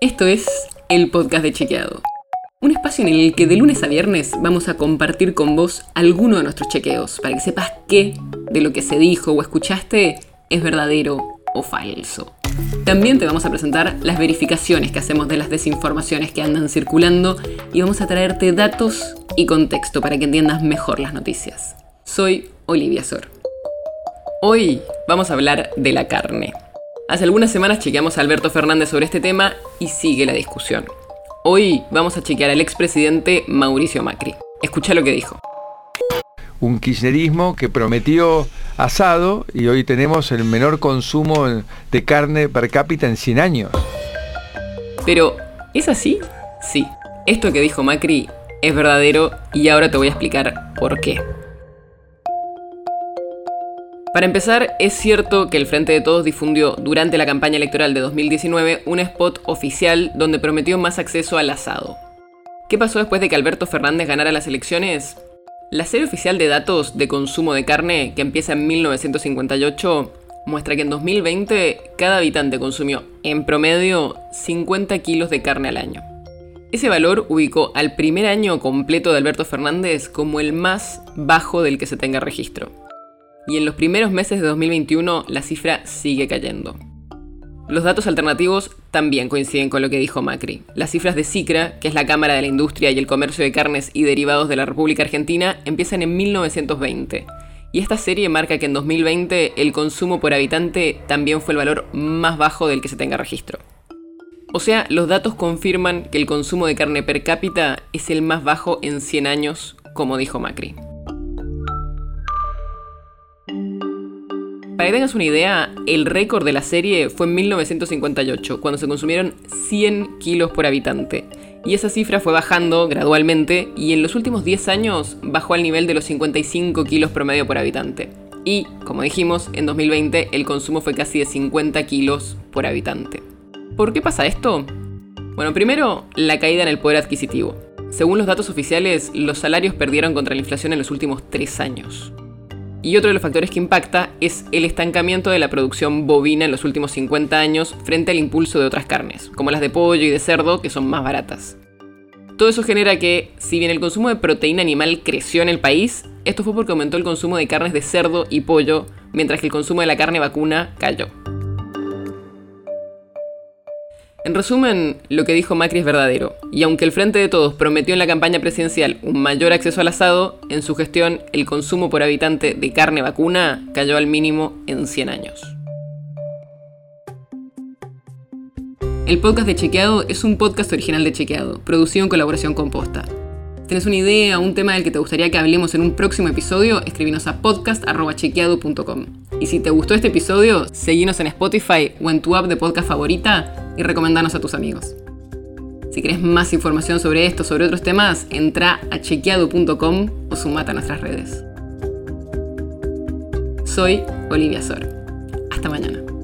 Esto es el podcast de Chequeado. Un espacio en el que de lunes a viernes vamos a compartir con vos alguno de nuestros chequeos para que sepas qué de lo que se dijo o escuchaste es verdadero o falso. También te vamos a presentar las verificaciones que hacemos de las desinformaciones que andan circulando y vamos a traerte datos y contexto para que entiendas mejor las noticias. Soy Olivia Sor. Hoy vamos a hablar de la carne. Hace algunas semanas chequeamos a Alberto Fernández sobre este tema y sigue la discusión. Hoy vamos a chequear al expresidente Mauricio Macri. Escucha lo que dijo. Un kirchnerismo que prometió asado y hoy tenemos el menor consumo de carne per cápita en 100 años. Pero, ¿es así? Sí. Esto que dijo Macri es verdadero y ahora te voy a explicar por qué. Para empezar, es cierto que el Frente de Todos difundió durante la campaña electoral de 2019 un spot oficial donde prometió más acceso al asado. ¿Qué pasó después de que Alberto Fernández ganara las elecciones? La serie oficial de datos de consumo de carne, que empieza en 1958, muestra que en 2020 cada habitante consumió, en promedio, 50 kilos de carne al año. Ese valor ubicó al primer año completo de Alberto Fernández como el más bajo del que se tenga registro y en los primeros meses de 2021 la cifra sigue cayendo. Los datos alternativos también coinciden con lo que dijo Macri. Las cifras de CICRA, que es la Cámara de la Industria y el Comercio de Carnes y Derivados de la República Argentina, empiezan en 1920. Y esta serie marca que en 2020 el consumo por habitante también fue el valor más bajo del que se tenga registro. O sea, los datos confirman que el consumo de carne per cápita es el más bajo en 100 años, como dijo Macri. Para que tengas una idea, el récord de la serie fue en 1958, cuando se consumieron 100 kilos por habitante. Y esa cifra fue bajando gradualmente y en los últimos 10 años bajó al nivel de los 55 kilos promedio por habitante. Y, como dijimos, en 2020 el consumo fue casi de 50 kilos por habitante. ¿Por qué pasa esto? Bueno, primero, la caída en el poder adquisitivo. Según los datos oficiales, los salarios perdieron contra la inflación en los últimos 3 años. Y otro de los factores que impacta es el estancamiento de la producción bovina en los últimos 50 años frente al impulso de otras carnes, como las de pollo y de cerdo, que son más baratas. Todo eso genera que, si bien el consumo de proteína animal creció en el país, esto fue porque aumentó el consumo de carnes de cerdo y pollo, mientras que el consumo de la carne vacuna cayó. En resumen, lo que dijo Macri es verdadero, y aunque el Frente de Todos prometió en la campaña presidencial un mayor acceso al asado, en su gestión el consumo por habitante de carne vacuna cayó al mínimo en 100 años. El podcast de Chequeado es un podcast original de Chequeado, producido en colaboración con Posta. ¿Tienes una idea o un tema del que te gustaría que hablemos en un próximo episodio? Escribinos a podcast.chequeado.com. Y si te gustó este episodio, seguinos en Spotify o en tu app de podcast favorita y recomendanos a tus amigos. Si querés más información sobre esto, sobre otros temas, entra a chequeado.com o sumate a nuestras redes. Soy Olivia Sor. Hasta mañana.